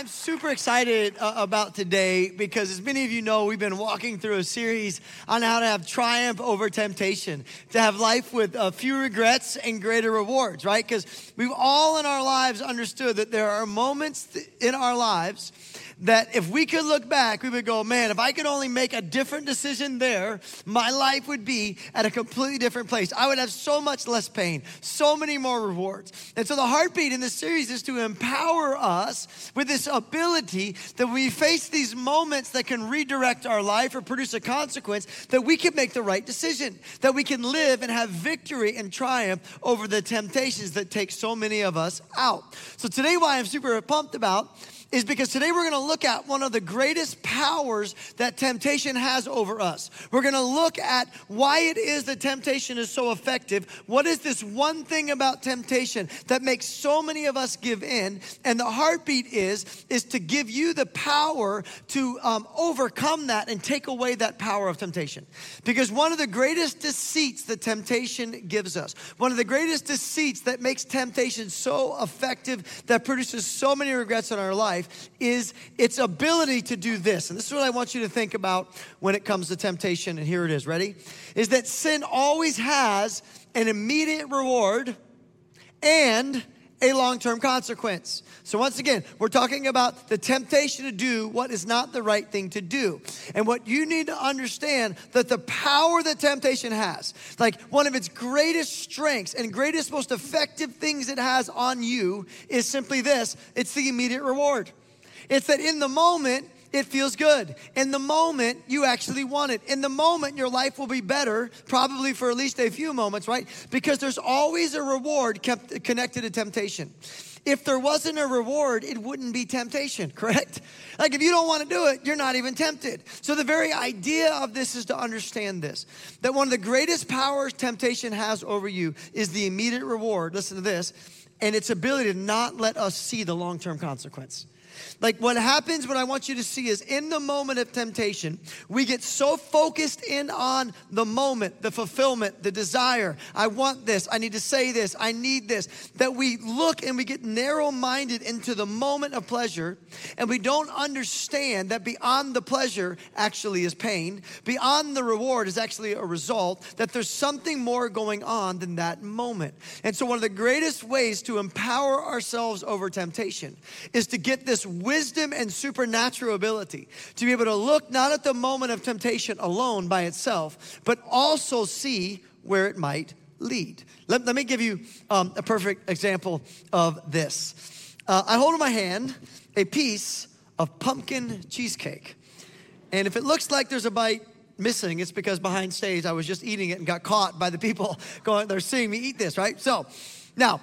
I'm super excited uh, about today because, as many of you know, we've been walking through a series on how to have triumph over temptation, to have life with uh, few regrets and greater rewards, right? Because we've all in our lives understood that there are moments in our lives that if we could look back, we would go, man, if I could only make a different decision there, my life would be at a completely different place. I would have so much less pain, so many more rewards. And so the heartbeat in this series is to empower us with this ability that we face these moments that can redirect our life or produce a consequence, that we can make the right decision, that we can live and have victory and triumph over the temptations that take so many of us out. So today, why I'm super pumped about is because today we're to look at one of the greatest powers that temptation has over us. We're to look at why it is that temptation is so effective. What is this one thing about temptation that makes so many of us give in? And the heartbeat is is to give you the power to um, overcome that and take away that power of temptation. Because one of the greatest deceits that temptation gives us, one of the greatest deceits that makes temptation so effective that produces so many regrets in our life life is its ability to do this. And this is what I want you to think about when it comes to temptation. And here it is. Ready? Is that sin always has an immediate reward and a long term consequence. So, once again, we're talking about the temptation to do what is not the right thing to do. And what you need to understand that the power that temptation has, like one of its greatest strengths and greatest, most effective things it has on you, is simply this it's the immediate reward. It's that in the moment, it feels good. In the moment, you actually want it. In the moment, your life will be better, probably for at least a few moments, right? Because there's always a reward kept connected to temptation. If there wasn't a reward, it wouldn't be temptation, correct? Like if you don't want to do it, you're not even tempted. So the very idea of this is to understand this that one of the greatest powers temptation has over you is the immediate reward. Listen to this, and its ability to not let us see the long term consequence. Like what happens, what I want you to see is in the moment of temptation, we get so focused in on the moment, the fulfillment, the desire. I want this, I need to say this, I need this, that we look and we get narrow minded into the moment of pleasure and we don't understand that beyond the pleasure actually is pain, beyond the reward is actually a result, that there's something more going on than that moment. And so, one of the greatest ways to empower ourselves over temptation is to get this wisdom and supernatural ability to be able to look not at the moment of temptation alone by itself, but also see where it might lead. Let, let me give you um, a perfect example of this. Uh, I hold in my hand a piece of pumpkin cheesecake. And if it looks like there's a bite missing, it's because behind stage I was just eating it and got caught by the people going, they're seeing me eat this, right? So now,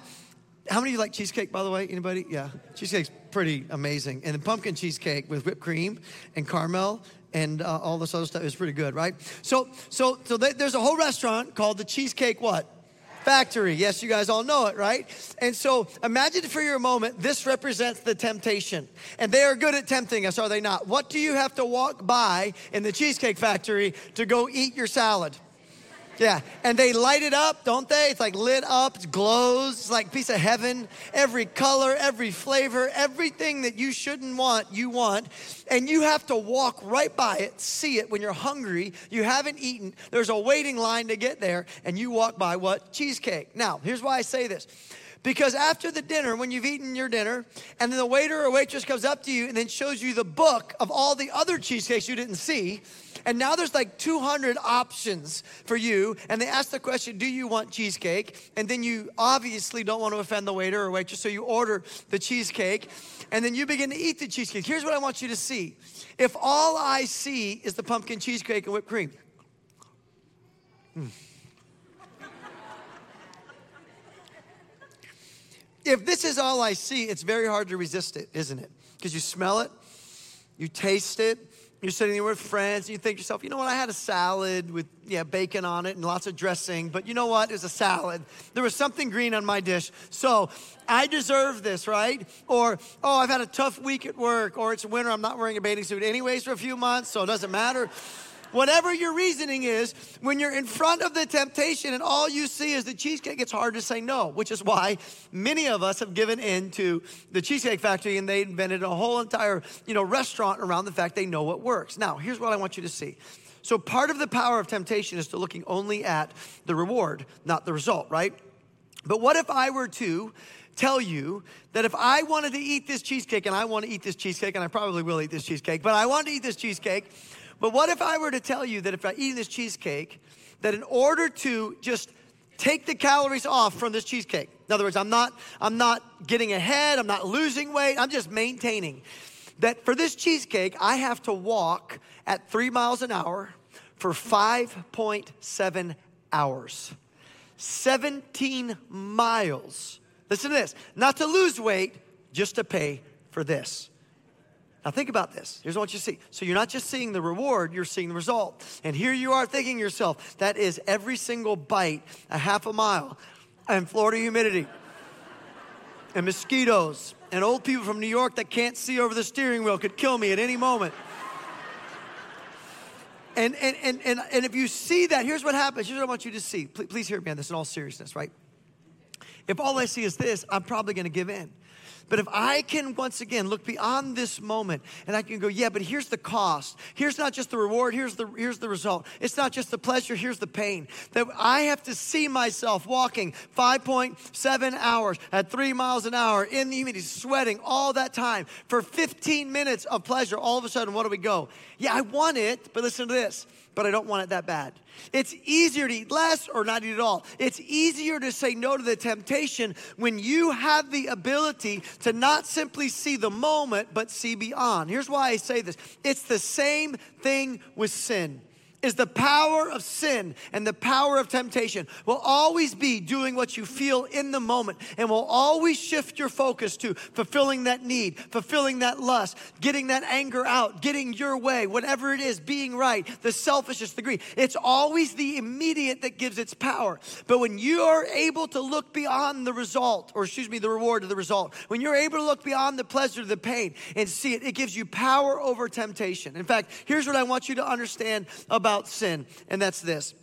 how many of you like cheesecake, by the way? Anybody? Yeah. Cheesecake's pretty amazing. And the pumpkin cheesecake with whipped cream and caramel and uh, all this other stuff is pretty good, right? So, so, so there's a whole restaurant called the Cheesecake what? Factory. Yes, you guys all know it, right? And so imagine for your moment, this represents the temptation. And they are good at tempting us, are they not? What do you have to walk by in the Cheesecake Factory to go eat your salad? Yeah, and they light it up, don't they? It's like lit up, it glows, it's like piece of heaven. Every color, every flavor, everything that you shouldn't want, you want. And you have to walk right by it, see it when you're hungry, you haven't eaten, there's a waiting line to get there, and you walk by what? Cheesecake. Now, here's why I say this. Because after the dinner, when you've eaten your dinner, and then the waiter or waitress comes up to you and then shows you the book of all the other cheesecakes you didn't see, and now there's like 200 options for you. And they ask the question, Do you want cheesecake? And then you obviously don't want to offend the waiter or waitress, so you order the cheesecake. And then you begin to eat the cheesecake. Here's what I want you to see if all I see is the pumpkin cheesecake and whipped cream, mm. If this is all I see, it's very hard to resist it, isn't it? Because you smell it, you taste it, you're sitting there with friends, and you think to yourself, you know what, I had a salad with yeah, bacon on it and lots of dressing, but you know what? It was a salad. There was something green on my dish. So I deserve this, right? Or, oh, I've had a tough week at work, or it's winter, I'm not wearing a bathing suit anyways for a few months, so it doesn't matter. Whatever your reasoning is, when you're in front of the temptation and all you see is the cheesecake, it's hard to say no, which is why many of us have given in to the Cheesecake Factory and they invented a whole entire, you know, restaurant around the fact they know what works. Now, here's what I want you to see. So part of the power of temptation is to looking only at the reward, not the result, right? But what if I were to tell you that if I wanted to eat this cheesecake, and I want to eat this cheesecake, and I probably will eat this cheesecake, but I want to eat this cheesecake, but what if I were to tell you that if I eat this cheesecake, that in order to just take the calories off from this cheesecake, in other words, I'm not, I'm not getting ahead, I'm not losing weight, I'm just maintaining. That for this cheesecake, I have to walk at three miles an hour for 5.7 hours. 17 miles. Listen to this not to lose weight, just to pay for this. Now, think about this. Here's what you see. So, you're not just seeing the reward, you're seeing the result. And here you are thinking yourself, that is every single bite, a half a mile, and Florida humidity, and mosquitoes, and old people from New York that can't see over the steering wheel could kill me at any moment. And, and, and, and, and if you see that, here's what happens. Here's what I want you to see. Please, please hear me on this in all seriousness, right? If all I see is this, I'm probably gonna give in. But if I can once again look beyond this moment and I can go, yeah, but here's the cost. Here's not just the reward, here's the here's the result. It's not just the pleasure, here's the pain. That I have to see myself walking 5.7 hours at 3 miles an hour in the humidity, sweating all that time for 15 minutes of pleasure. All of a sudden, what do we go? Yeah, I want it, but listen to this but I don't want it that bad. It's easier to eat less or not eat at all. It's easier to say no to the temptation when you have the ability to not simply see the moment, but see beyond. Here's why I say this it's the same thing with sin is the power of sin and the power of temptation will always be doing what you feel in the moment and will always shift your focus to fulfilling that need, fulfilling that lust, getting that anger out, getting your way, whatever it is, being right, the selfishness, the greed. It's always the immediate that gives its power. But when you are able to look beyond the result, or excuse me, the reward of the result, when you're able to look beyond the pleasure, of the pain, and see it, it gives you power over temptation. In fact, here's what I want you to understand about about sin, and that's this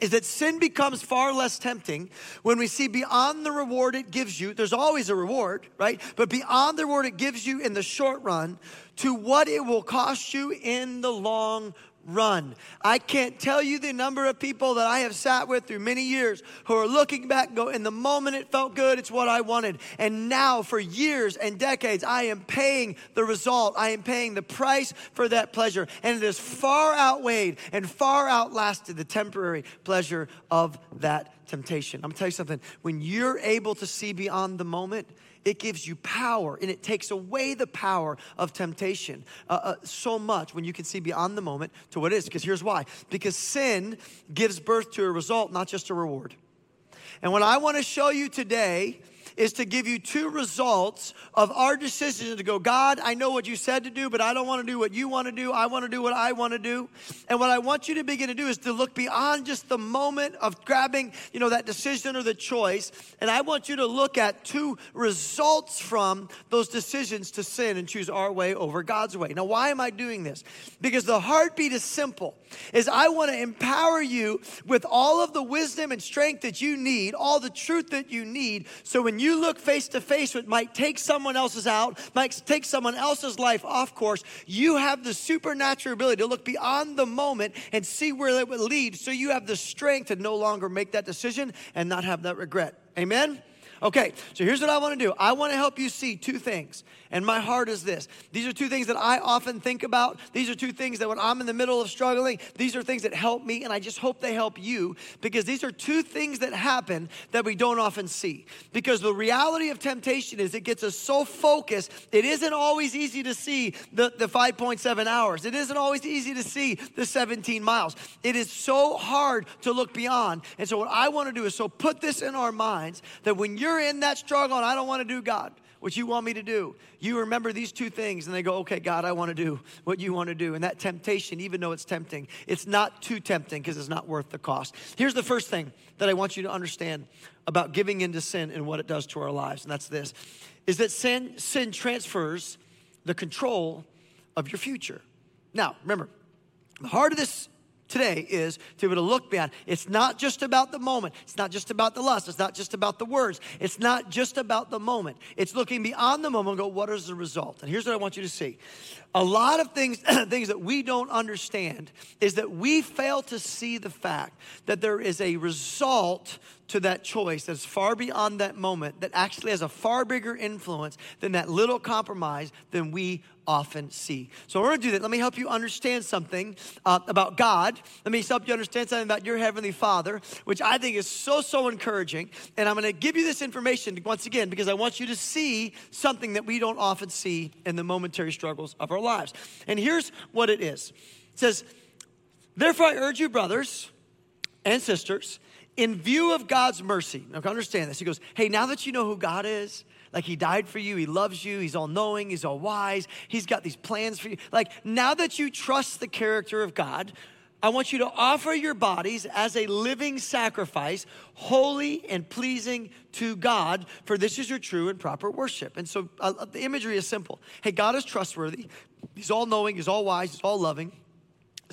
is that sin becomes far less tempting when we see beyond the reward it gives you. There's always a reward, right? But beyond the reward it gives you in the short run to what it will cost you in the long run. I can't tell you the number of people that I have sat with through many years who are looking back and go, in the moment it felt good, it's what I wanted. And now, for years and decades, I am paying the result. I am paying the price for that pleasure. And it has far outweighed and far outlasted the temporary pleasure of that temptation. I'm gonna tell you something. When you're able to see beyond the moment, it gives you power and it takes away the power of temptation uh, uh, so much when you can see beyond the moment to what it is. Because here's why because sin gives birth to a result, not just a reward. And what I want to show you today is to give you two results of our decision to go, God, I know what you said to do, but I don't want to do what you want to do. I want to do what I want to do. And what I want you to begin to do is to look beyond just the moment of grabbing, you know, that decision or the choice. And I want you to look at two results from those decisions to sin and choose our way over God's way. Now, why am I doing this? Because the heartbeat is simple. Is I want to empower you with all of the wisdom and strength that you need, all the truth that you need, so when you you look face to face with might take someone else's out, might take someone else's life off course, you have the supernatural ability to look beyond the moment and see where it would lead. So you have the strength to no longer make that decision and not have that regret. Amen? Okay, so here's what I want to do. I want to help you see two things. And my heart is this. These are two things that I often think about. These are two things that when I'm in the middle of struggling, these are things that help me, and I just hope they help you because these are two things that happen that we don't often see. Because the reality of temptation is it gets us so focused, it isn't always easy to see the, the 5.7 hours. It isn't always easy to see the 17 miles. It is so hard to look beyond. And so, what I want to do is so put this in our minds that when you're you're in that struggle and I don't want to do God what you want me to do, you remember these two things and they go, okay, God, I want to do what you want to do. And that temptation, even though it's tempting, it's not too tempting because it's not worth the cost. Here's the first thing that I want you to understand about giving into sin and what it does to our lives, and that's this is that sin, sin transfers the control of your future. Now, remember, The heart of this today is to be able to look beyond. It's not just about the moment. It's not just about the lust. It's not just about the words. It's not just about the moment. It's looking beyond the moment and go, what is the result? And here's what I want you to see. A lot of things, things that we don't understand is that we fail to see the fact that there is a result to that choice that's far beyond that moment that actually has a far bigger influence than that little compromise than we often see. So we're gonna do that. Let me help you understand something uh, about God. Let me help you understand something about your Heavenly Father, which I think is so, so encouraging. And I'm gonna give you this information once again because I want you to see something that we don't often see in the momentary struggles of our lives. And here's what it is it says, Therefore, I urge you, brothers and sisters, in view of God's mercy, now understand this. He goes, Hey, now that you know who God is, like he died for you, he loves you, he's all knowing, he's all wise, he's got these plans for you. Like now that you trust the character of God, I want you to offer your bodies as a living sacrifice, holy and pleasing to God, for this is your true and proper worship. And so uh, the imagery is simple. Hey, God is trustworthy, He's all knowing, He's all wise, He's all loving.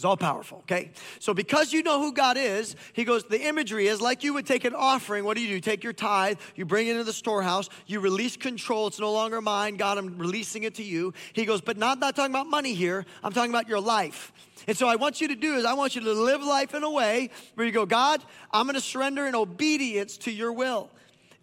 It's all powerful, okay? So because you know who God is, he goes, the imagery is like you would take an offering. What do you do? You take your tithe, you bring it into the storehouse, you release control. It's no longer mine. God, I'm releasing it to you. He goes, but not, not talking about money here. I'm talking about your life. And so I want you to do is I want you to live life in a way where you go, God, I'm going to surrender in obedience to your will.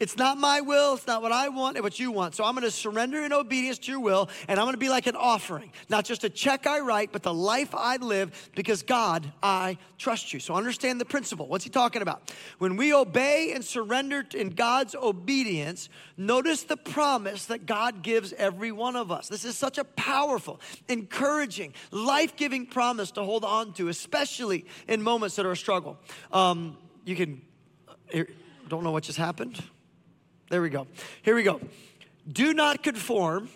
It's not my will, it's not what I want, it's what you want. So I'm gonna surrender in obedience to your will, and I'm gonna be like an offering. Not just a check I write, but the life I live because God, I trust you. So understand the principle. What's he talking about? When we obey and surrender in God's obedience, notice the promise that God gives every one of us. This is such a powerful, encouraging, life giving promise to hold on to, especially in moments that are a struggle. Um, you can, uh, don't know what just happened. There we go. Here we go. Do not conform.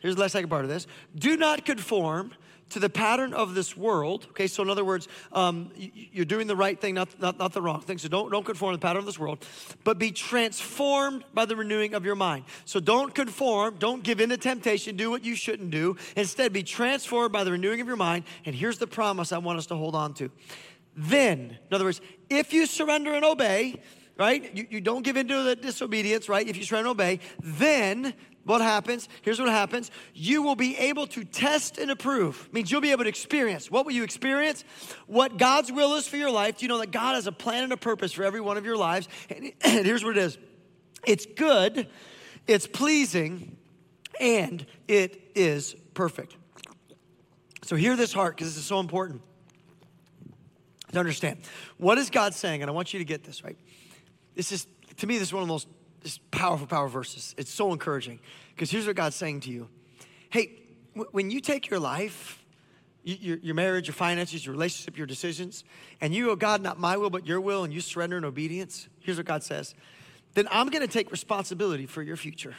Here's the last second part of this. Do not conform to the pattern of this world. Okay, so in other words, um, you're doing the right thing, not, not, not the wrong thing. So don't, don't conform to the pattern of this world, but be transformed by the renewing of your mind. So don't conform, don't give in to temptation, do what you shouldn't do. Instead, be transformed by the renewing of your mind. And here's the promise I want us to hold on to. Then, in other words, if you surrender and obey, right? You, you don't give into the disobedience, right? If you try and obey, then what happens? Here's what happens. You will be able to test and approve. It means you'll be able to experience. What will you experience? What God's will is for your life. Do you know that God has a plan and a purpose for every one of your lives? And, and here's what it is. It's good, it's pleasing, and it is perfect. So hear this heart because this is so important to understand. What is God saying? And I want you to get this, right? This is, to me, this is one of the most powerful, powerful verses. It's so encouraging because here's what God's saying to you. Hey, w- when you take your life, your, your marriage, your finances, your relationship, your decisions, and you go, God, not my will, but your will, and you surrender in obedience, here's what God says. Then I'm gonna take responsibility for your future.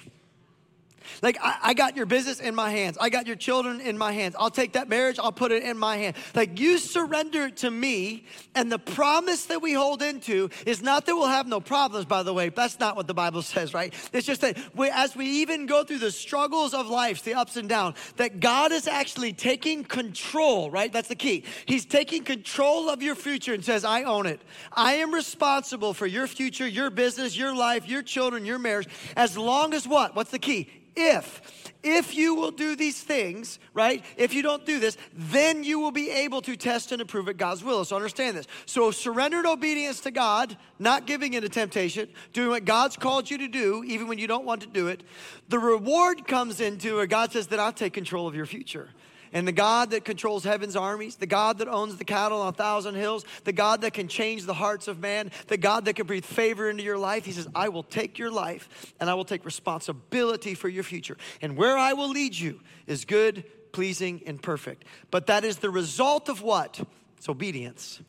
Like, I, I, got your business in my hands. I got your children in my hands. I'll take that marriage, I'll put it in my hand. Like, you surrender to me, and the promise that we hold into is not that we'll have no problems, by the way. That's not what the Bible says, right? It's just that we, as we even go through the struggles of life, the ups and downs, that God is actually taking control, right? That's the key. He's taking control of your future and says, I own it. I am responsible for your future, your business, your life, your children, your marriage, as long as what? What's the key? If. If you will do these things, right? If you don't do this, then you will be able to test and approve at God's will. So understand this. So surrendered obedience to God, not giving in to temptation, doing what God's called you to do, even when you don't want to do it. The reward comes into where God says that I'll take control of your future. And the God that controls heaven's armies, the God that owns the cattle on a thousand hills, the God that can change the hearts of man, the God that can breathe favor into your life, He says, I will take your life and I will take responsibility for your future. And where I will lead you is good, pleasing, and perfect. But that is the result of what? It's obedience.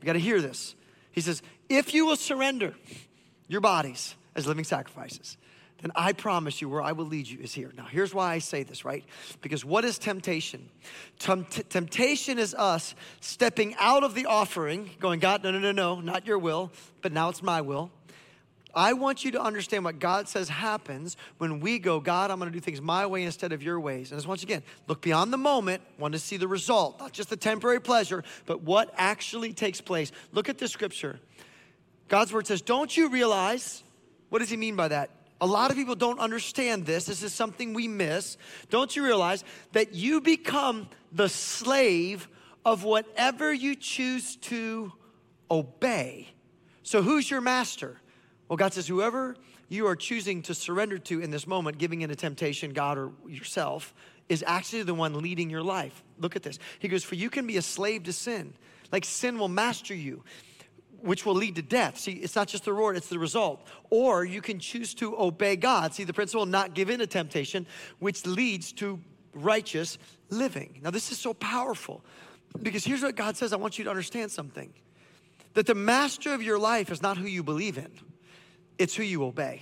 You got to hear this. He says, if you will surrender your bodies as living sacrifices, then I promise you where I will lead you is here. Now, here's why I say this, right? Because what is temptation? Tempt- temptation is us stepping out of the offering, going, God, no, no, no, no, not your will, but now it's my will. I want you to understand what God says happens when we go, God, I'm gonna do things my way instead of your ways. And just once again, look beyond the moment, want to see the result, not just the temporary pleasure, but what actually takes place. Look at the scripture. God's word says, Don't you realize? What does he mean by that? A lot of people don't understand this. This is something we miss. Don't you realize that you become the slave of whatever you choose to obey? So, who's your master? Well, God says, whoever you are choosing to surrender to in this moment, giving in a temptation, God or yourself, is actually the one leading your life. Look at this. He goes, For you can be a slave to sin. Like sin will master you, which will lead to death. See, it's not just the reward, it's the result. Or you can choose to obey God. See, the principle, not give in to temptation, which leads to righteous living. Now, this is so powerful because here's what God says I want you to understand something that the master of your life is not who you believe in it's who you obey.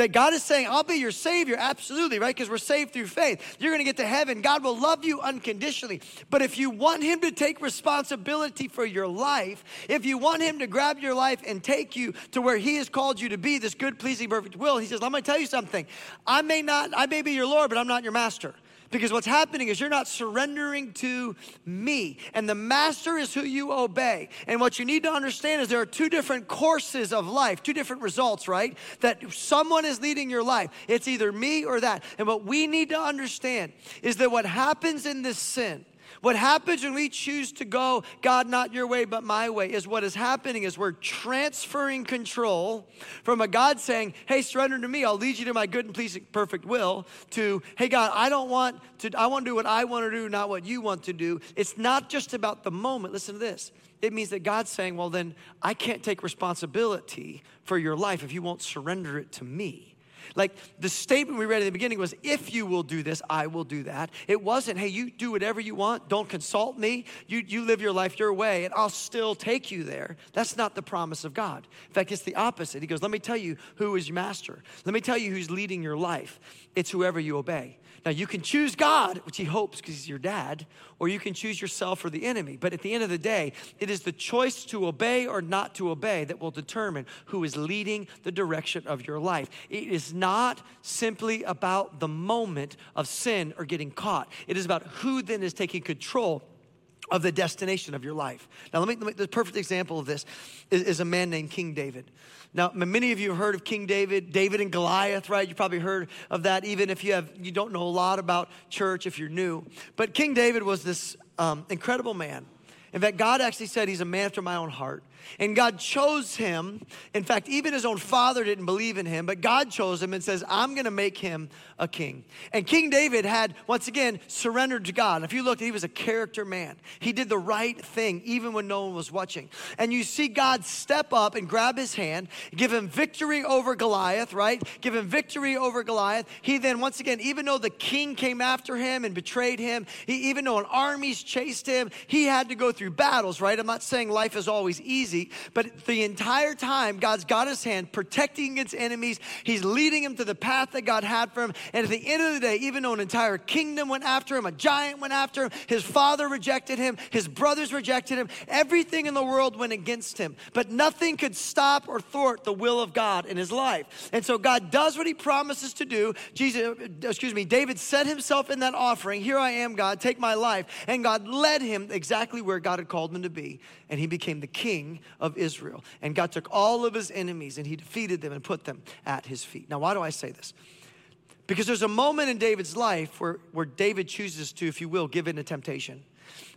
That God is saying, I'll be your Savior, absolutely, right? Because we're saved through faith. You're gonna get to heaven. God will love you unconditionally. But if you want Him to take responsibility for your life, if you want Him to grab your life and take you to where He has called you to be, this good, pleasing, perfect will, He says, Let me tell you something. I may not, I may be your Lord, but I'm not your master. Because what's happening is you're not surrendering to me. And the master is who you obey. And what you need to understand is there are two different courses of life, two different results, right? That someone is leading your life. It's either me or that. And what we need to understand is that what happens in this sin what happens when we choose to go, God, not your way, but my way, is what is happening is we're transferring control from a God saying, hey, surrender to me, I'll lead you to my good and pleasing perfect will, to, hey, God, I don't want to, I want to do what I want to do, not what you want to do. It's not just about the moment. Listen to this. It means that God's saying, well, then I can't take responsibility for your life if you won't surrender it to me. Like the statement we read in the beginning was, if you will do this, I will do that. It wasn't, hey, you do whatever you want, don't consult me, you, you live your life your way, and I'll still take you there. That's not the promise of God. In fact, it's the opposite. He goes, let me tell you who is your master. Let me tell you who's leading your life. It's whoever you obey. Now, you can choose God, which He hopes because He's your dad, or you can choose yourself or the enemy. But at the end of the day, it is the choice to obey or not to obey that will determine who is leading the direction of your life. It is not simply about the moment of sin or getting caught, it is about who then is taking control of the destination of your life. Now, let me, let me the perfect example of this is, is, a man named King David. Now, many of you have heard of King David, David and Goliath, right? You probably heard of that, even if you have you don't know a lot about church if you're new. But King David was this um, incredible man. In fact, God actually said he's a man after my own heart. And God chose him. In fact, even his own father didn't believe in him, but God chose him and says, I'm going to make him a king. And King David had, once again, surrendered to God. If you look, he was a character man. He did the right thing, even when no one was watching. And you see God step up and grab his hand, give him victory over Goliath, right? Give him victory over Goliath. He then, once again, even though the king came after him and betrayed him, he, even though an armies chased him, he had to go through battles, right? I'm not saying life is always easy easy, but the entire time, God's got his hand protecting against enemies. He's leading him to the path that God had for him. And at the end of the day, even though an entire kingdom went after him, a giant went after him, his father rejected him, his brothers rejected him, everything in the world went against him. But nothing could stop or thwart the will of God in his life. And so God does what he promises to do. Jesus, excuse me, David set himself in that offering. Here I am, God, take my life. And God led him exactly where God had called him to be. And he became the king of Israel. And God took all of his enemies and he defeated them and put them at his feet. Now, why do I say this? Because there's a moment in David's life where, where David chooses to, if you will, give in to temptation.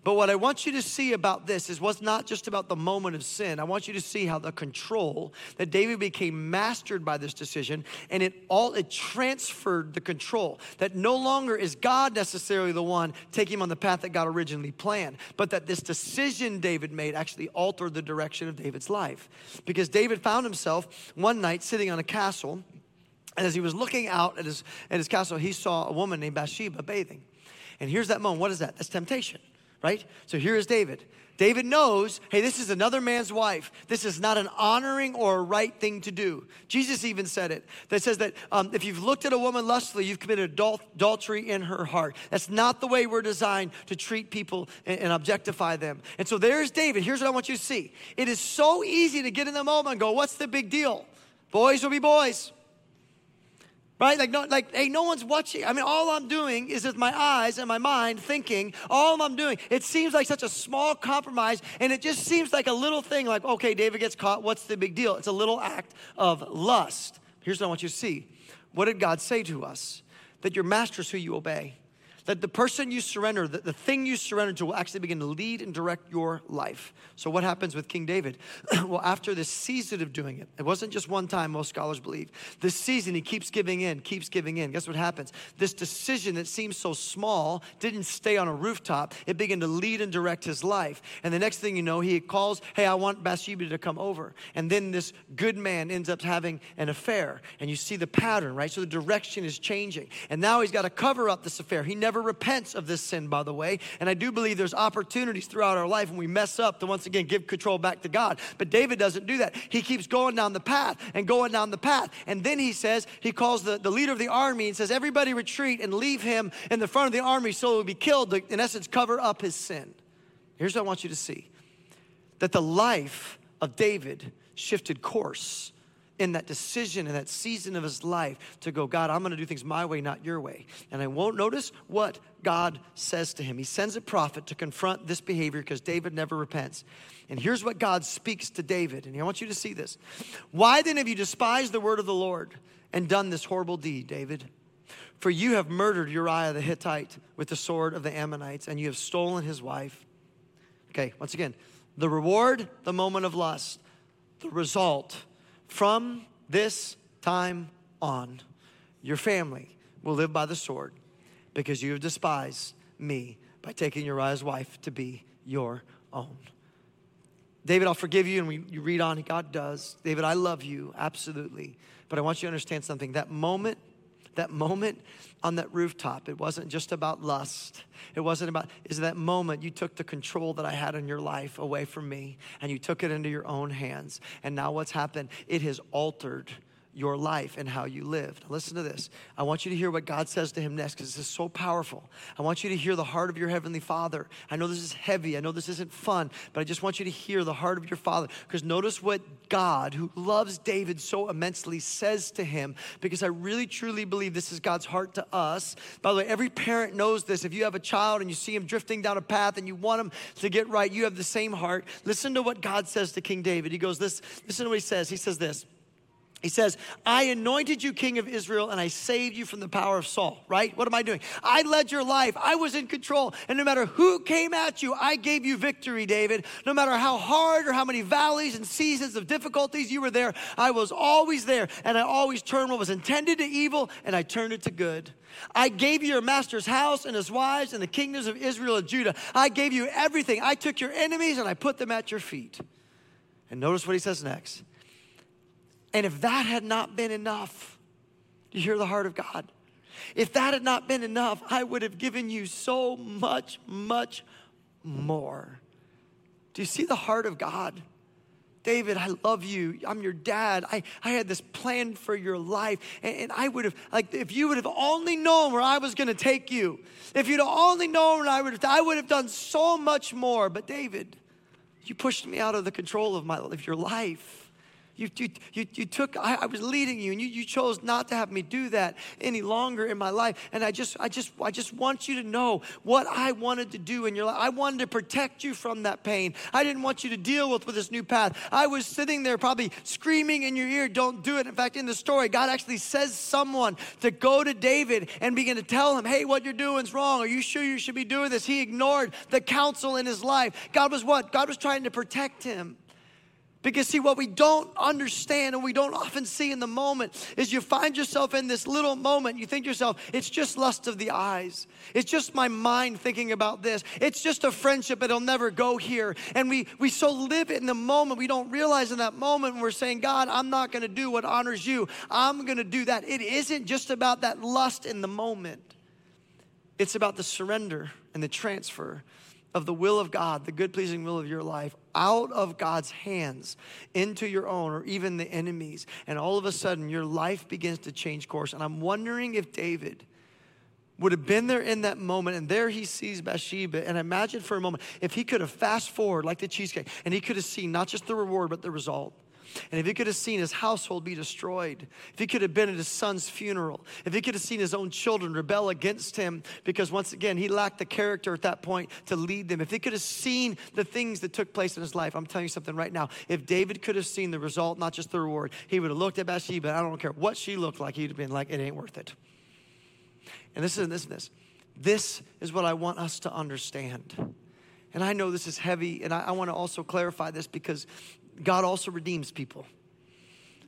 But what I want you to see about this is what's not just about the moment of sin. I want you to see how the control that David became mastered by this decision and it all it transferred the control. That no longer is God necessarily the one taking him on the path that God originally planned, but that this decision David made actually altered the direction of David's life. Because David found himself one night sitting on a castle and as he was looking out at his, at his castle, he saw a woman named Bathsheba bathing. And here's that moment. What is that? That's temptation right? So here is David. David knows, hey, this is another man's wife. This is not an honoring or a right thing to do. Jesus even said it. That says that um, if you've looked at a woman lustfully, you've committed adult, adultery in her heart. That's not the way we're designed to treat people and, and objectify them. And so there's David. Here's what I want you to see. It is so easy to get in the moment and go, what's the big deal? Boys will be boys. Right? Like, no, like, hey, no one's watching. I mean, all I'm doing is with my eyes and my mind thinking, all I'm doing. It seems like such a small compromise, and it just seems like a little thing, like, okay, David gets caught. What's the big deal? It's a little act of lust. Here's what I want you to see. What did God say to us? That your master is who you obey that the person you surrender, the, the thing you surrender to, will actually begin to lead and direct your life. So, what happens with King David? well, after this season of doing it, it wasn't just one time, most scholars believe. This season, he keeps giving in, keeps giving in. Guess what happens? This decision that seems so small didn't stay on a rooftop, it began to lead and direct his life. And the next thing you know, he calls, Hey, I want Bathsheba to come over. And then this good man ends up having an affair. And you see the pattern, right? So, the direction is changing. And now he's got to cover up this affair. He never never repents of this sin, by the way. And I do believe there's opportunities throughout our life when we mess up to once again give control back to God. But David doesn't do that. He keeps going down the path and going down the path. And then he says, he calls the, the leader of the army and says, Everybody retreat and leave him in the front of the army so he will be killed to, in essence, cover up his sin. Here's what I want you to see that the life of David shifted course in that decision, in that season of his life, to go, God, I'm gonna do things my way, not your way. And I won't notice what God says to him. He sends a prophet to confront this behavior because David never repents. And here's what God speaks to David, and I want you to see this. Why then have you despised the word of the Lord and done this horrible deed, David? For you have murdered Uriah the Hittite with the sword of the Ammonites, and you have stolen his wife. Okay, once again, the reward, the moment of lust. The result, from this time on, your family will live by the sword because you have despised me by taking Uriah's wife to be your own. David, I'll forgive you. And we, you read on, God does. David, I love you, absolutely. But I want you to understand something. That moment that moment on that rooftop, it wasn't just about lust. It wasn't about, is that moment you took the control that I had in your life away from me and you took it into your own hands. And now what's happened? It has altered your life and how you lived. Listen to this. I want you to hear what God says to him next because this is so powerful. I want you to hear the heart of your heavenly Father. I know this is heavy. I know this isn't fun, but I just want you to hear the heart of your Father because notice what God, who loves David so immensely, says to him because I really truly believe this is God's heart to us. By the way, every parent knows this. If you have a child and you see him drifting down a path and you want him to get right, you have the same heart. Listen to what God says to King David. He goes, this, listen to what he says. He says this. He says, I anointed you king of Israel and I saved you from the power of Saul, right? What am I doing? I led your life. I was in control. And no matter who came at you, I gave you victory, David. No matter how hard or how many valleys and seasons of difficulties you were there, I was always there. And I always turned what was intended to evil and I turned it to good. I gave you your master's house and his wives and the kingdoms of Israel and Judah. I gave you everything. I took your enemies and I put them at your feet. And notice what he says next. And if that had not been enough, you hear the heart of God? If that had not been enough, I would have given you so much, much more. Do you see the heart of God? David, I love you. I'm your dad. I, I had this plan for your life. And, and I would have, like, if you would have only known where I was going to take you, if you'd only known where I would have, I would have done so much more. But David, you pushed me out of the control of my of your life. You, you, you, you took, I, I, was leading you and you, you chose not to have me do that any longer in my life. And I just, I just, I just want you to know what I wanted to do in your life. I wanted to protect you from that pain. I didn't want you to deal with, with this new path. I was sitting there probably screaming in your ear, don't do it. In fact, in the story, God actually says someone to go to David and begin to tell him, hey, what you're doing is wrong. Are you sure you should be doing this? He ignored the counsel in his life. God was what? God was trying to protect him. Because, see, what we don't understand and we don't often see in the moment is you find yourself in this little moment. You think to yourself, it's just lust of the eyes. It's just my mind thinking about this. It's just a friendship, it'll never go here. And we, we so live in the moment, we don't realize in that moment we're saying, God, I'm not gonna do what honors you. I'm gonna do that. It isn't just about that lust in the moment, it's about the surrender and the transfer of the will of God, the good, pleasing will of your life, out of God's hands into your own or even the enemy's. And all of a sudden, your life begins to change course. And I'm wondering if David would have been there in that moment and there he sees Bathsheba. And imagine for a moment if he could have fast forward like the cheesecake and he could have seen not just the reward, but the result. And if he could have seen his household be destroyed, if he could have been at his son's funeral, if he could have seen his own children rebel against him, because once again, he lacked the character at that point to lead them, if he could have seen the things that took place in his life, I'm telling you something right now. If David could have seen the result, not just the reward, he would have looked at Bathsheba. I don't care what she looked like, he'd have been like, it ain't worth it. And this is this, this. This is what I want us to understand. And I know this is heavy, and I, I want to also clarify this because God also redeems people.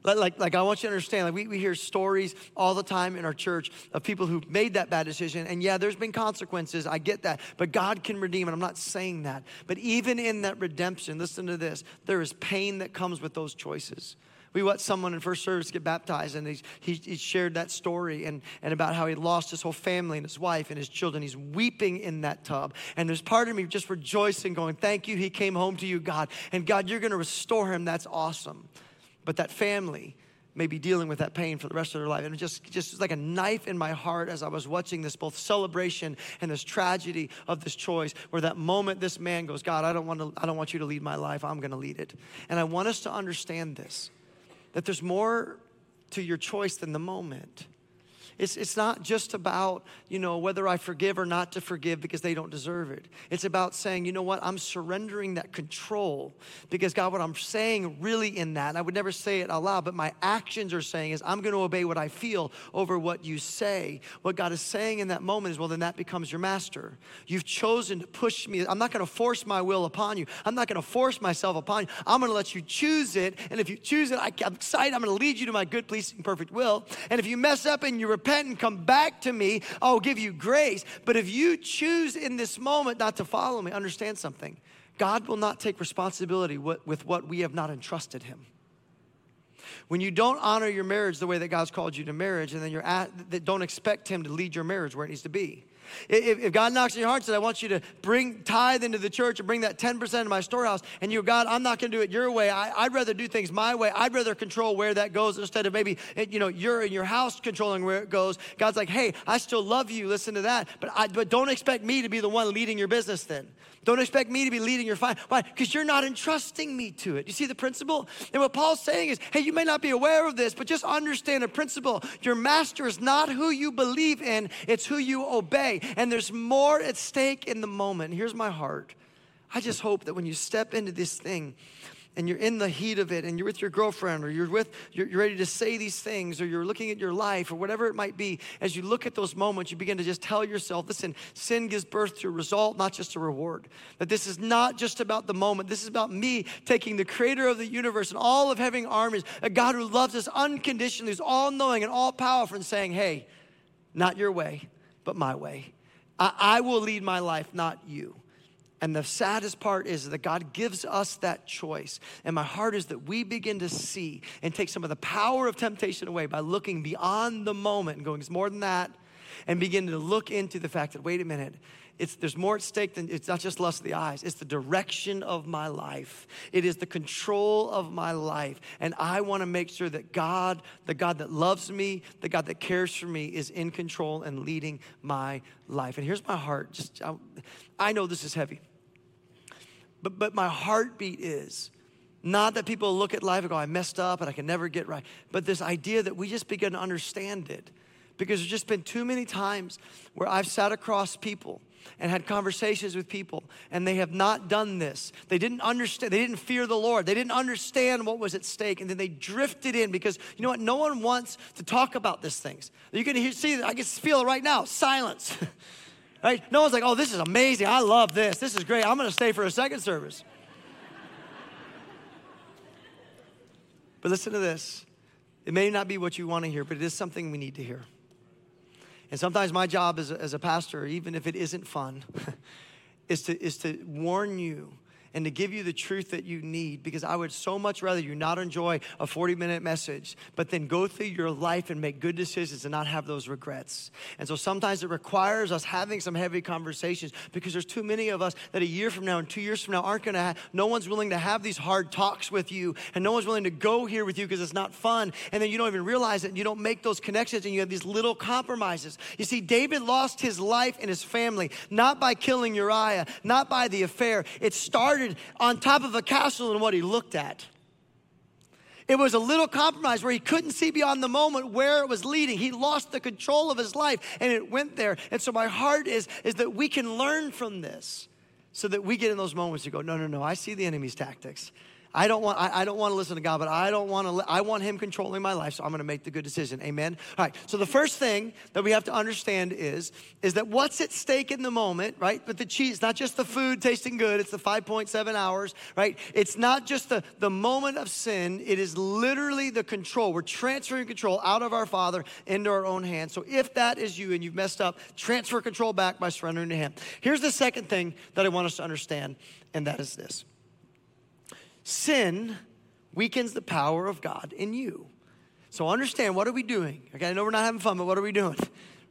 Like, like, I want you to understand, like we, we hear stories all the time in our church of people who made that bad decision. And yeah, there's been consequences. I get that. But God can redeem, and I'm not saying that. But even in that redemption, listen to this there is pain that comes with those choices. We watched someone in first service get baptized, and he, he shared that story and, and about how he lost his whole family and his wife and his children. He's weeping in that tub. And there's part of me just rejoicing, going, Thank you, he came home to you, God. And God, you're going to restore him. That's awesome. But that family, may be dealing with that pain for the rest of their life. And it just, just like a knife in my heart as I was watching this both celebration and this tragedy of this choice, where that moment this man goes, God, I don't want to, I don't want you to lead my life. I'm going to lead it. And I want us to understand this that there's more to your choice than the moment. It's, it's not just about, you know, whether I forgive or not to forgive because they don't deserve it. It's about saying, you know what, I'm surrendering that control because God, what I'm saying really in that, I would never say it out loud, but my actions are saying is I'm going to obey what I feel over what you say. What God is saying in that moment is, well, then that becomes your master. You've chosen to push me. I'm not going to force my will upon you. I'm not going to force myself upon you. I'm going to let you choose it. And if you choose it, I, I'm excited. I'm going to lead you to my good, pleasing, perfect will. And if you mess up and you repent and come back to me, I'll give you grace. But if you choose in this moment not to follow me, understand something. God will not take responsibility with what we have not entrusted him. When you don't honor your marriage the way that God's called you to marriage, and then you're at, don't expect him to lead your marriage where it needs to be. If, if God knocks on your heart and says, I want you to bring tithe into the church and bring that 10% of my storehouse, and you, God, I'm not going to do it your way. I, would rather do things my way. I'd rather control where that goes instead of maybe, you know, you're in your house controlling where it goes. God's like, hey, I still love you. Listen to that. But, I, but don't expect me to be the one leading your business then. Don't expect me to be leading your fine. Why? Because you're not entrusting me to it. You see the principle? And what Paul's saying is, hey, you may not be aware of this, but just understand a principle. Your master is not who you believe in, it's who you obey. And there's more at stake in the moment. Here's my heart. I just hope that when you step into this thing, and you're in the heat of it and you're with your girlfriend or you're with you're, you're, ready to say these things or you're looking at your life or whatever it might be as you look at those moments you begin to just tell yourself listen sin gives birth to a result not just a reward that this is not just about the moment this is about me taking the creator of the universe and all of heaven armies a god who loves us unconditionally who's all-knowing and all-powerful and saying hey not your way but my way. I, I will lead my life not you. And the saddest part is that God gives us that choice. And my heart is that we begin to see and take some of the power of temptation away by looking beyond the moment and going, it's more than that, and begin to look into the fact that, wait a minute, it's, there's more at stake than it's not just lust of the eyes. It's the direction of my life. It is the control of my life. And I want to make sure that God, the God that loves me, the God that cares for me, is in control and leading my life. And here's my heart. Just I, I know this is heavy. But, but my heartbeat is not that people look at life and go, I messed up and I can never get right, but this idea that we just begin to understand it. Because there's just been too many times where I've sat across people and had conversations with people and they have not done this. They didn't understand, they didn't fear the Lord. They didn't understand what was at stake and then they drifted in because you know what? No one wants to talk about these things. You can hear, see, I can feel it right now silence. right? No one's like, oh, this is amazing. I love this. This is great. I'm going to stay for a second service. but listen to this. It may not be what you want to hear, but it is something we need to hear. And sometimes my job as a, as a pastor, even if it isn't fun, is, to, is to warn you and to give you the truth that you need because I would so much rather you not enjoy a 40 minute message, but then go through your life and make good decisions and not have those regrets. And so sometimes it requires us having some heavy conversations because there's too many of us that a year from now and two years from now aren't gonna have, no one's willing to have these hard talks with you and no one's willing to go here with you because it's not fun. And then you don't even realize it and you don't make those connections and you have these little compromises. You see, David lost his life and his family, not by killing Uriah, not by the affair. It started started on top of a castle and what he looked at. It was a little compromise where he couldn't see beyond the moment where it was leading. He lost the control of his life and it went there. And so my heart is, is that we can learn from this so that we get in those moments to go, no, no, no, I see the enemy's tactics. I don't want, I, I don't want to listen to God, but I don't want to, I want Him controlling my life, so I'm going to make the good decision. Amen. All right. So the first thing that we have to understand is, is that what's at stake in the moment, right? But the cheese, not just the food tasting good, it's the 5.7 hours, right? It's not just the, the moment of sin, it is literally the control. We're transferring control out of our Father into our own hands. So if that is you and you've messed up, transfer control back by surrendering to Him. Here's the second thing that I want us to understand, and that is this Sin weakens the power of God in you. So understand what are we doing? Okay, I know we're not having fun, but what are we doing?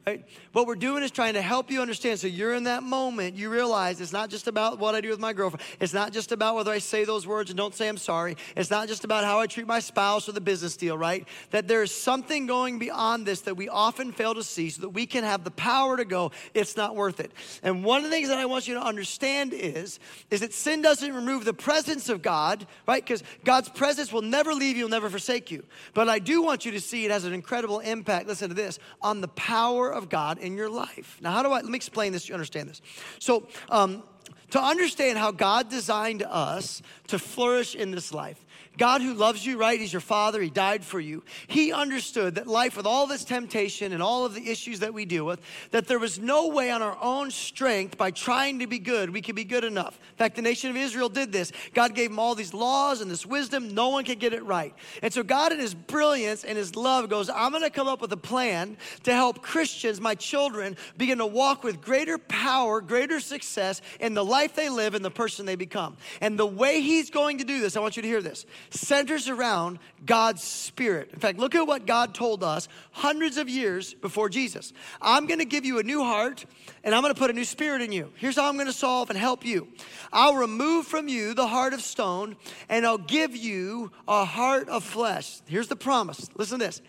Right? What we're doing is trying to help you understand. So you're in that moment, you realize it's not just about what I do with my girlfriend. It's not just about whether I say those words and don't say I'm sorry. It's not just about how I treat my spouse or the business deal, right? That there's something going beyond this that we often fail to see so that we can have the power to go, it's not worth it. And one of the things that I want you to understand is, is that sin doesn't remove the presence of God, right? Because God's presence will never leave you, will never forsake you. But I do want you to see it has an incredible impact, listen to this, on the power of God in your life. Now, how do I, let me explain this so you understand this. So, um, to understand how God designed us to flourish in this life, God who loves you, right? He's your father. He died for you. He understood that life, with all this temptation and all of the issues that we deal with, that there was no way on our own strength by trying to be good, we could be good enough. In fact, the nation of Israel did this. God gave them all these laws and this wisdom. No one could get it right. And so God, in his brilliance and his love, goes, I'm going to come up with a plan to help Christians, my children, begin to walk with greater power, greater success in the life they live and the person they become. And the way he's going to do this, I want you to hear this centers around God's Spirit. In fact, look at what God told us hundreds of years before Jesus. I'm gonna give you a new heart and I'm gonna put a new spirit in you. Here's how I'm gonna solve and help you I'll remove from you the heart of stone and I'll give you a heart of flesh. Here's the promise. Listen to this.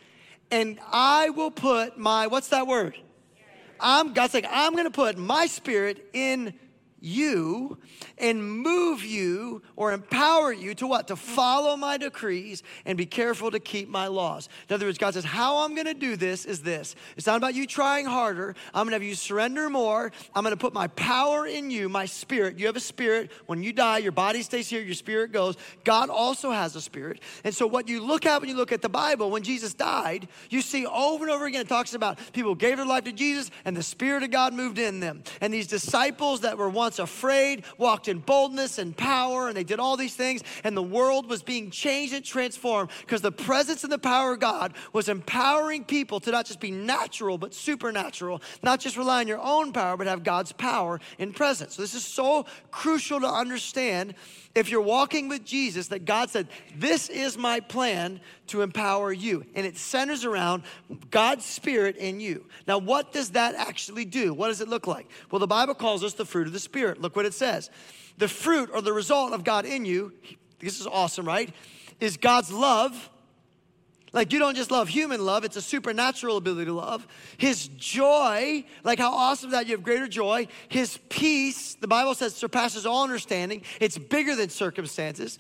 And I will put my, what's that word? I'm, God's like, I'm gonna put my spirit in you and move you or empower you to what? To follow my decrees and be careful to keep my laws. In other words, God says, How I'm gonna do this is this. It's not about you trying harder. I'm gonna have you surrender more. I'm gonna put my power in you, my spirit. You have a spirit. When you die, your body stays here, your spirit goes. God also has a spirit. And so, what you look at when you look at the Bible, when Jesus died, you see over and over again, it talks about people gave their life to Jesus and the Spirit of God moved in them. And these disciples that were once afraid walked in boldness and power, and they did all these things, and the world was being changed and transformed because the presence and the power of God was empowering people to not just be natural, but supernatural, not just rely on your own power, but have God's power in presence. So, this is so crucial to understand if you're walking with Jesus, that God said, This is my plan to empower you. And it centers around God's Spirit in you. Now, what does that actually do? What does it look like? Well, the Bible calls us the fruit of the Spirit. Look what it says. The fruit or the result of God in you, this is awesome, right? Is God's love like you don't just love human love, it's a supernatural ability to love. His joy, like how awesome that you have greater joy. His peace, the Bible says, surpasses all understanding. It's bigger than circumstances.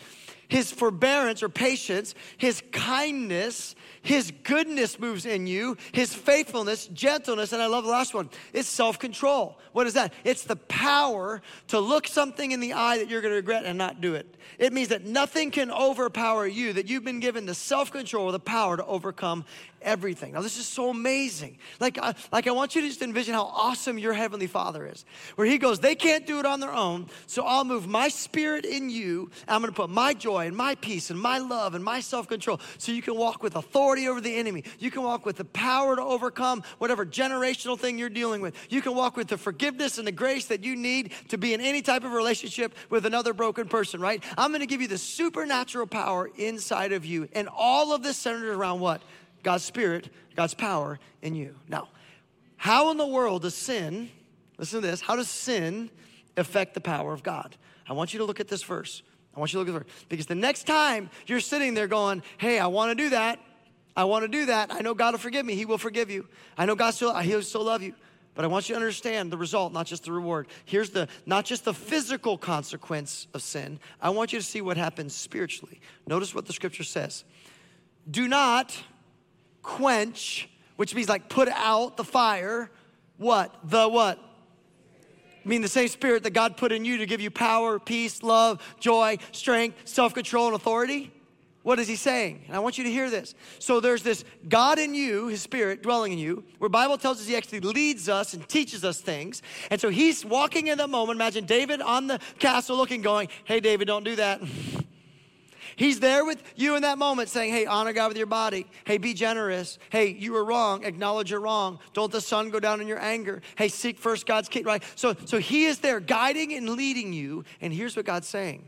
His forbearance or patience, his kindness, his goodness moves in you, his faithfulness, gentleness, and I love the last one. It's self control. What is that? It's the power to look something in the eye that you're gonna regret and not do it. It means that nothing can overpower you, that you've been given the self control, the power to overcome everything. Now, this is so amazing. Like, uh, like I want you to just envision how awesome your Heavenly Father is, where He goes, they can't do it on their own, so I'll move my spirit in you. I'm gonna put my joy and my peace and my love and my self control so you can walk with authority over the enemy. You can walk with the power to overcome whatever generational thing you're dealing with. You can walk with the forgiveness and the grace that you need to be in any type of relationship with another broken person, right? I'm gonna give you the supernatural power inside of you. And all of this centered around what? God's Spirit, God's power in you. Now, how in the world does sin, listen to this, how does sin affect the power of God? I want you to look at this verse. I want you to look at the verse. Because the next time you're sitting there going, hey, I want to do that. I want to do that. I know God will forgive me. He will forgive you. I know God still, He'll still love you. But I want you to understand the result, not just the reward. Here's the not just the physical consequence of sin. I want you to see what happens spiritually. Notice what the scripture says. do not quench, which means like put out the fire. What? The what? I mean, the same spirit that God put in you to give you power, peace, love, joy, strength, self control, and authority. What is he saying? And I want you to hear this. So there's this God in you, his spirit dwelling in you, where Bible tells us he actually leads us and teaches us things. And so he's walking in that moment. Imagine David on the castle looking, going, Hey, David, don't do that. He's there with you in that moment saying, Hey, honor God with your body. Hey, be generous. Hey, you were wrong. Acknowledge you're wrong. Don't the sun go down in your anger. Hey, seek first God's kingdom, right? So, so he is there guiding and leading you. And here's what God's saying.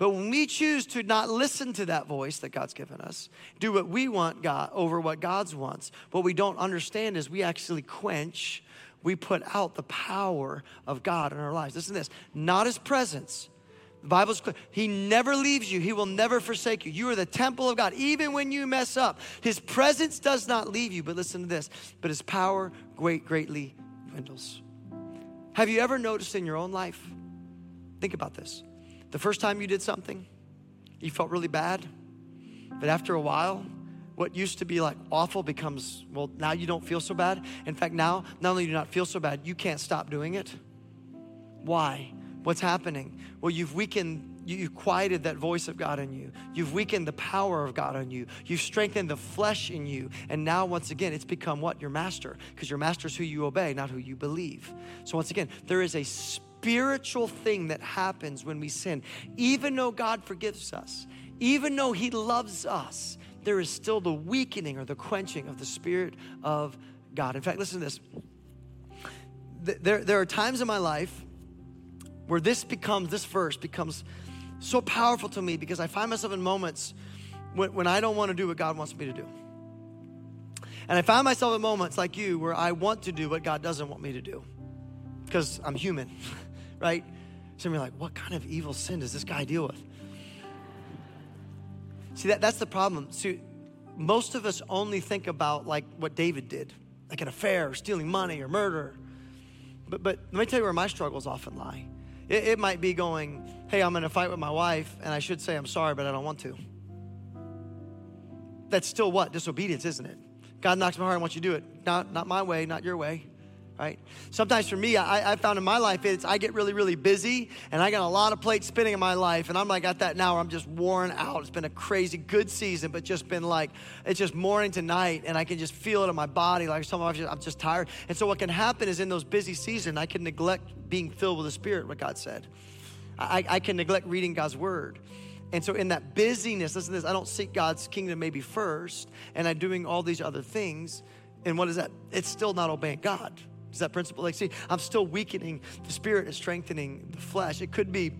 But when we choose to not listen to that voice that God's given us, do what we want God over what God's wants, what we don't understand is we actually quench, we put out the power of God in our lives. Listen to this not his presence, the Bible's clear. He never leaves you. He will never forsake you. You are the temple of God. Even when you mess up, His presence does not leave you. But listen to this. But His power great, greatly dwindles. Have you ever noticed in your own life? Think about this. The first time you did something, you felt really bad. But after a while, what used to be like awful becomes, well, now you don't feel so bad. In fact, now, not only do you not feel so bad, you can't stop doing it. Why? What's happening? Well, you've weakened, you've quieted that voice of God in you. You've weakened the power of God in you. You've strengthened the flesh in you. And now, once again, it's become what? Your master. Because your master is who you obey, not who you believe. So, once again, there is a spiritual thing that happens when we sin. Even though God forgives us, even though He loves us, there is still the weakening or the quenching of the Spirit of God. In fact, listen to this. There, there are times in my life where this becomes, this verse becomes so powerful to me because I find myself in moments when, when I don't want to do what God wants me to do. And I find myself in moments like you where I want to do what God doesn't want me to do because I'm human, right? So you're like, what kind of evil sin does this guy deal with? See, that, that's the problem. See, most of us only think about like what David did, like an affair, or stealing money, or murder. But, but let me tell you where my struggles often lie. It, it might be going, hey, I'm in a fight with my wife, and I should say I'm sorry, but I don't want to. That's still what? Disobedience, isn't it? God knocks my heart, I want you to do it. Not, not my way, not your way right? Sometimes for me, I, I, found in my life, it's I get really, really busy and I got a lot of plates spinning in my life. And I'm like at that now where I'm just worn out. It's been a crazy good season, but just been like, it's just morning to night and I can just feel it in my body. Like some of I'm just tired. And so what can happen is in those busy seasons, I can neglect being filled with the Spirit, what God said. I, I can neglect reading God's word. And so, in that busyness, listen to this, I don't seek God's kingdom maybe first, and I'm doing all these other things. And what is that? It's still not obeying God. Is that principle? Like, see, I'm still weakening the spirit and strengthening the flesh. It could be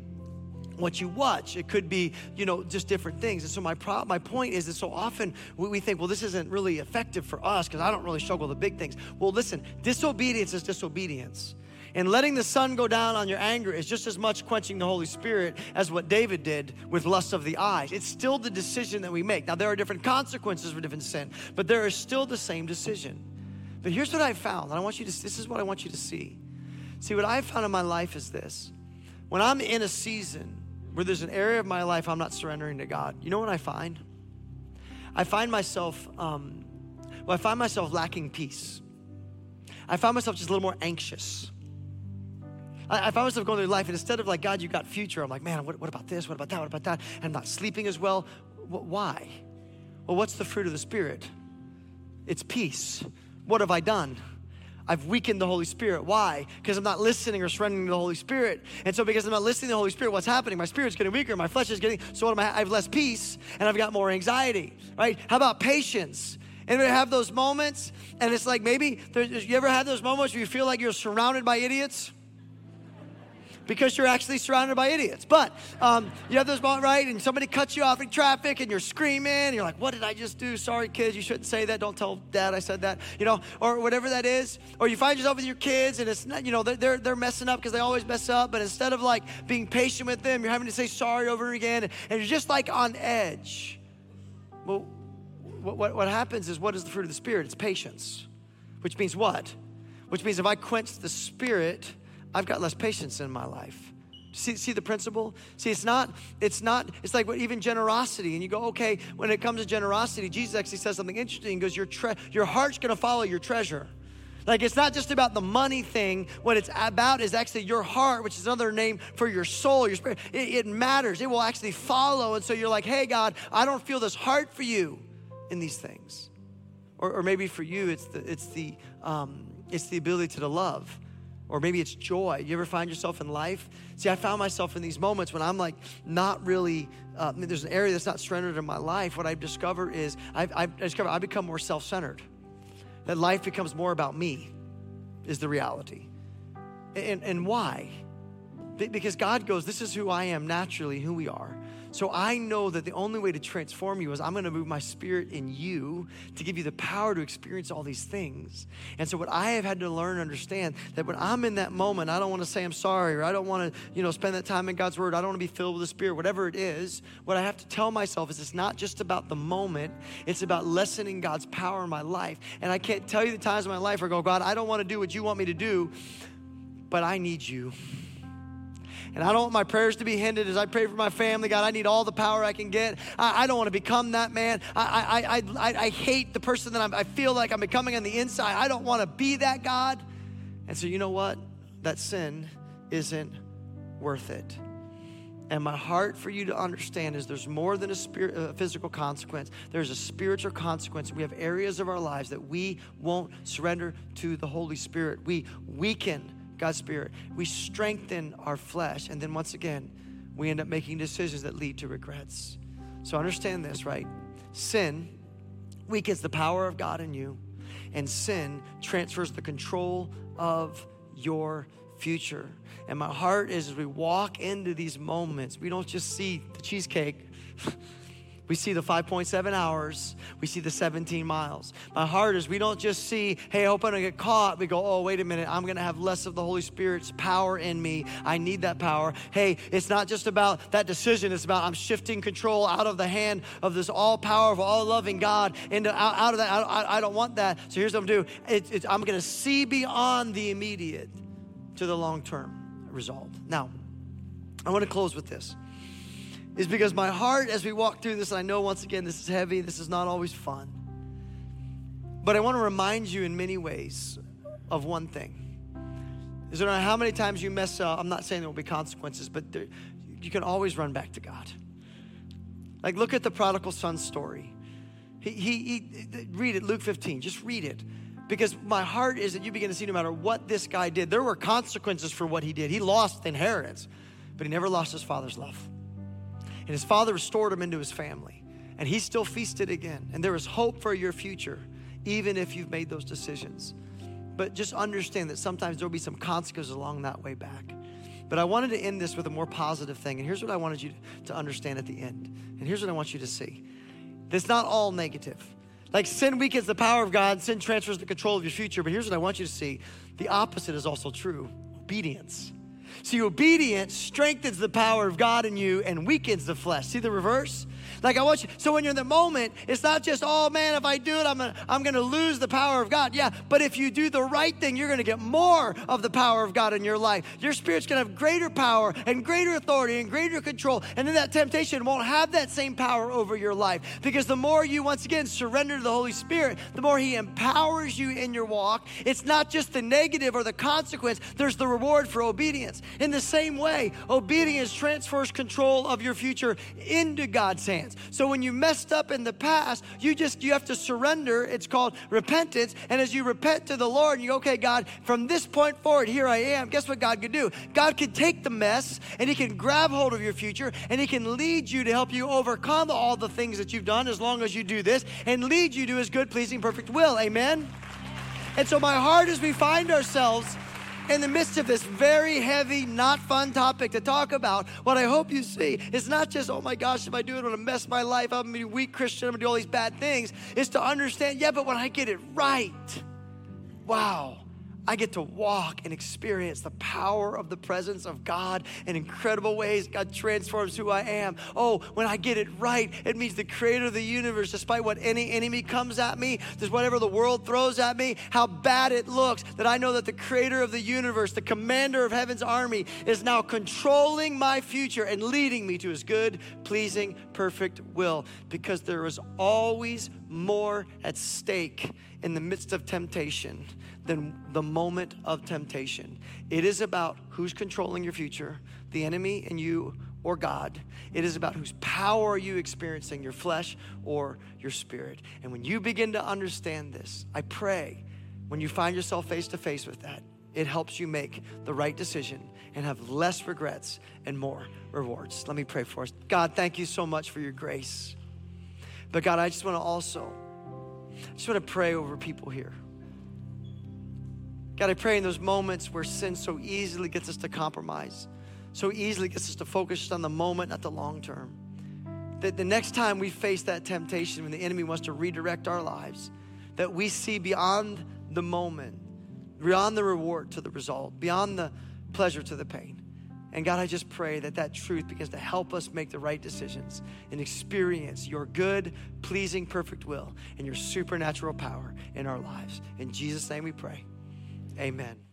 what you watch. It could be, you know, just different things. And so my pro- my point is that so often we, we think, well, this isn't really effective for us because I don't really struggle with the big things. Well, listen, disobedience is disobedience. And letting the sun go down on your anger is just as much quenching the Holy Spirit as what David did with lust of the eyes. It's still the decision that we make. Now, there are different consequences for different sin, but there is still the same decision. But here's what I found, and I want you to, this is what I want you to see. See, what I found in my life is this. When I'm in a season where there's an area of my life I'm not surrendering to God, you know what I find? I find myself, um, well, I find myself lacking peace. I find myself just a little more anxious. I, I find myself going through life, and instead of like, God, you got future, I'm like, man, what, what about this? What about that? What about that? And I'm not sleeping as well. why? Well, what's the fruit of the Spirit? It's peace. What have I done? I've weakened the Holy Spirit. Why? Because I'm not listening or surrendering to the Holy Spirit. And so, because I'm not listening to the Holy Spirit, what's happening? My spirit's getting weaker, my flesh is getting, so what am I? I have less peace and I've got more anxiety, right? How about patience? And we have those moments, and it's like maybe, you ever had those moments where you feel like you're surrounded by idiots? Because you're actually surrounded by idiots. But um, you have those moments, right? And somebody cuts you off in traffic and you're screaming. And you're like, what did I just do? Sorry, kids, you shouldn't say that. Don't tell dad I said that, you know, or whatever that is. Or you find yourself with your kids and it's not, you know, they're, they're messing up because they always mess up. But instead of like being patient with them, you're having to say sorry over again. And you're just like on edge. Well, what, what, what happens is what is the fruit of the Spirit? It's patience, which means what? Which means if I quench the Spirit, I've got less patience in my life. See, see the principle? See, it's not, it's not, it's like what, even generosity. And you go, okay, when it comes to generosity, Jesus actually says something interesting. He goes, your, tre- your heart's gonna follow your treasure. Like it's not just about the money thing. What it's about is actually your heart, which is another name for your soul, your spirit. It, it matters. It will actually follow. And so you're like, hey, God, I don't feel this heart for you in these things. Or, or maybe for you, it's the, it's the, um, it's the ability to love or maybe it's joy. You ever find yourself in life? See, I found myself in these moments when I'm like not really, uh, there's an area that's not surrendered in my life. What I've discovered is I've, I've discovered I become more self centered that life becomes more about me, is the reality. And, and why? Because God goes, This is who I am naturally, who we are. So I know that the only way to transform you is I'm going to move my spirit in you to give you the power to experience all these things. And so what I have had to learn and understand that when I'm in that moment, I don't want to say I'm sorry or I don't want to, you know, spend that time in God's word. I don't want to be filled with the spirit, whatever it is. What I have to tell myself is it's not just about the moment. It's about lessening God's power in my life. And I can't tell you the times in my life where I go, God, I don't want to do what you want me to do, but I need you. And I don't want my prayers to be hindered as I pray for my family. God, I need all the power I can get. I, I don't want to become that man. I, I, I, I, hate the person that I'm, I feel like I'm becoming on the inside. I don't want to be that God. And so, you know what? That sin isn't worth it. And my heart for you to understand is there's more than a, spirit, a physical consequence. There's a spiritual consequence. We have areas of our lives that we won't surrender to the Holy Spirit. We weaken God's Spirit. We strengthen our flesh. And then once again, we end up making decisions that lead to regrets. So understand this, right? Sin weakens the power of God in you, and sin transfers the control of your future. And my heart is as we walk into these moments, we don't just see the cheesecake. We see the 5.7 hours. We see the 17 miles. My heart is we don't just see, hey, I hope I don't get caught. We go, oh, wait a minute. I'm going to have less of the Holy Spirit's power in me. I need that power. Hey, it's not just about that decision. It's about I'm shifting control out of the hand of this all powerful, all loving God into out, out of that. I, I, don't want that. So here's what I'm going to do it, I'm going to see beyond the immediate to the long term result. Now, I want to close with this is because my heart, as we walk through this, I know once again this is heavy, this is not always fun. But I want to remind you in many ways of one thing. Is there how many times you mess up? I'm not saying there will be consequences, but there, you can always run back to God. Like, look at the prodigal son story. He, he, he, read it, Luke 15, just read it. Because my heart is that you begin to see no matter what this guy did, there were consequences for what he did. He lost inheritance, but he never lost his father's love. And his father restored him into his family. And he still feasted again. And there is hope for your future, even if you've made those decisions. But just understand that sometimes there'll be some consequences along that way back. But I wanted to end this with a more positive thing. And here's what I wanted you to understand at the end. And here's what I want you to see. It's not all negative. Like sin weakens the power of God, sin transfers the control of your future. But here's what I want you to see the opposite is also true obedience. See, obedience strengthens the power of God in you and weakens the flesh. See the reverse? Like I want you, so when you're in the moment, it's not just, oh man, if I do it, I'm gonna, I'm gonna lose the power of God. Yeah, but if you do the right thing, you're gonna get more of the power of God in your life. Your spirit's gonna have greater power and greater authority and greater control. And then that temptation won't have that same power over your life. Because the more you once again surrender to the Holy Spirit, the more He empowers you in your walk. It's not just the negative or the consequence, there's the reward for obedience. In the same way, obedience transfers control of your future into God's hands. So when you messed up in the past, you just you have to surrender. It's called repentance. And as you repent to the Lord, you go, okay, God, from this point forward, here I am. Guess what God could do? God could take the mess and He can grab hold of your future and He can lead you to help you overcome all the things that you've done as long as you do this and lead you to His good, pleasing, perfect will. Amen. And so my heart as we find ourselves in the midst of this very heavy, not fun topic to talk about, what I hope you see is not just, oh my gosh, if I do it, I'm gonna mess my life up, I'm gonna be a weak Christian, I'm gonna do all these bad things, is to understand, yeah, but when I get it right, wow, I get to walk and experience the power of the presence of God in incredible ways. God transforms who I am. Oh, when I get it right, it means the creator of the universe, despite what any enemy comes at me, just whatever the world throws at me, how bad it looks, that I know that the creator of the universe, the commander of heaven's army, is now controlling my future and leading me to his good, pleasing, perfect will. Because there is always more at stake in the midst of temptation than the moment of temptation. It is about who's controlling your future, the enemy and you or God. It is about whose power are you experiencing, your flesh or your spirit. And when you begin to understand this, I pray when you find yourself face to face with that, it helps you make the right decision and have less regrets and more rewards. Let me pray for us. God, thank you so much for your grace. But God, I just want to also, I just want to pray over people here. God, I pray in those moments where sin so easily gets us to compromise, so easily gets us to focus on the moment, not the long term. That the next time we face that temptation when the enemy wants to redirect our lives, that we see beyond the moment, beyond the reward to the result, beyond the pleasure to the pain. And God, I just pray that that truth begins to help us make the right decisions and experience your good, pleasing, perfect will and your supernatural power in our lives. In Jesus' name we pray. Amen.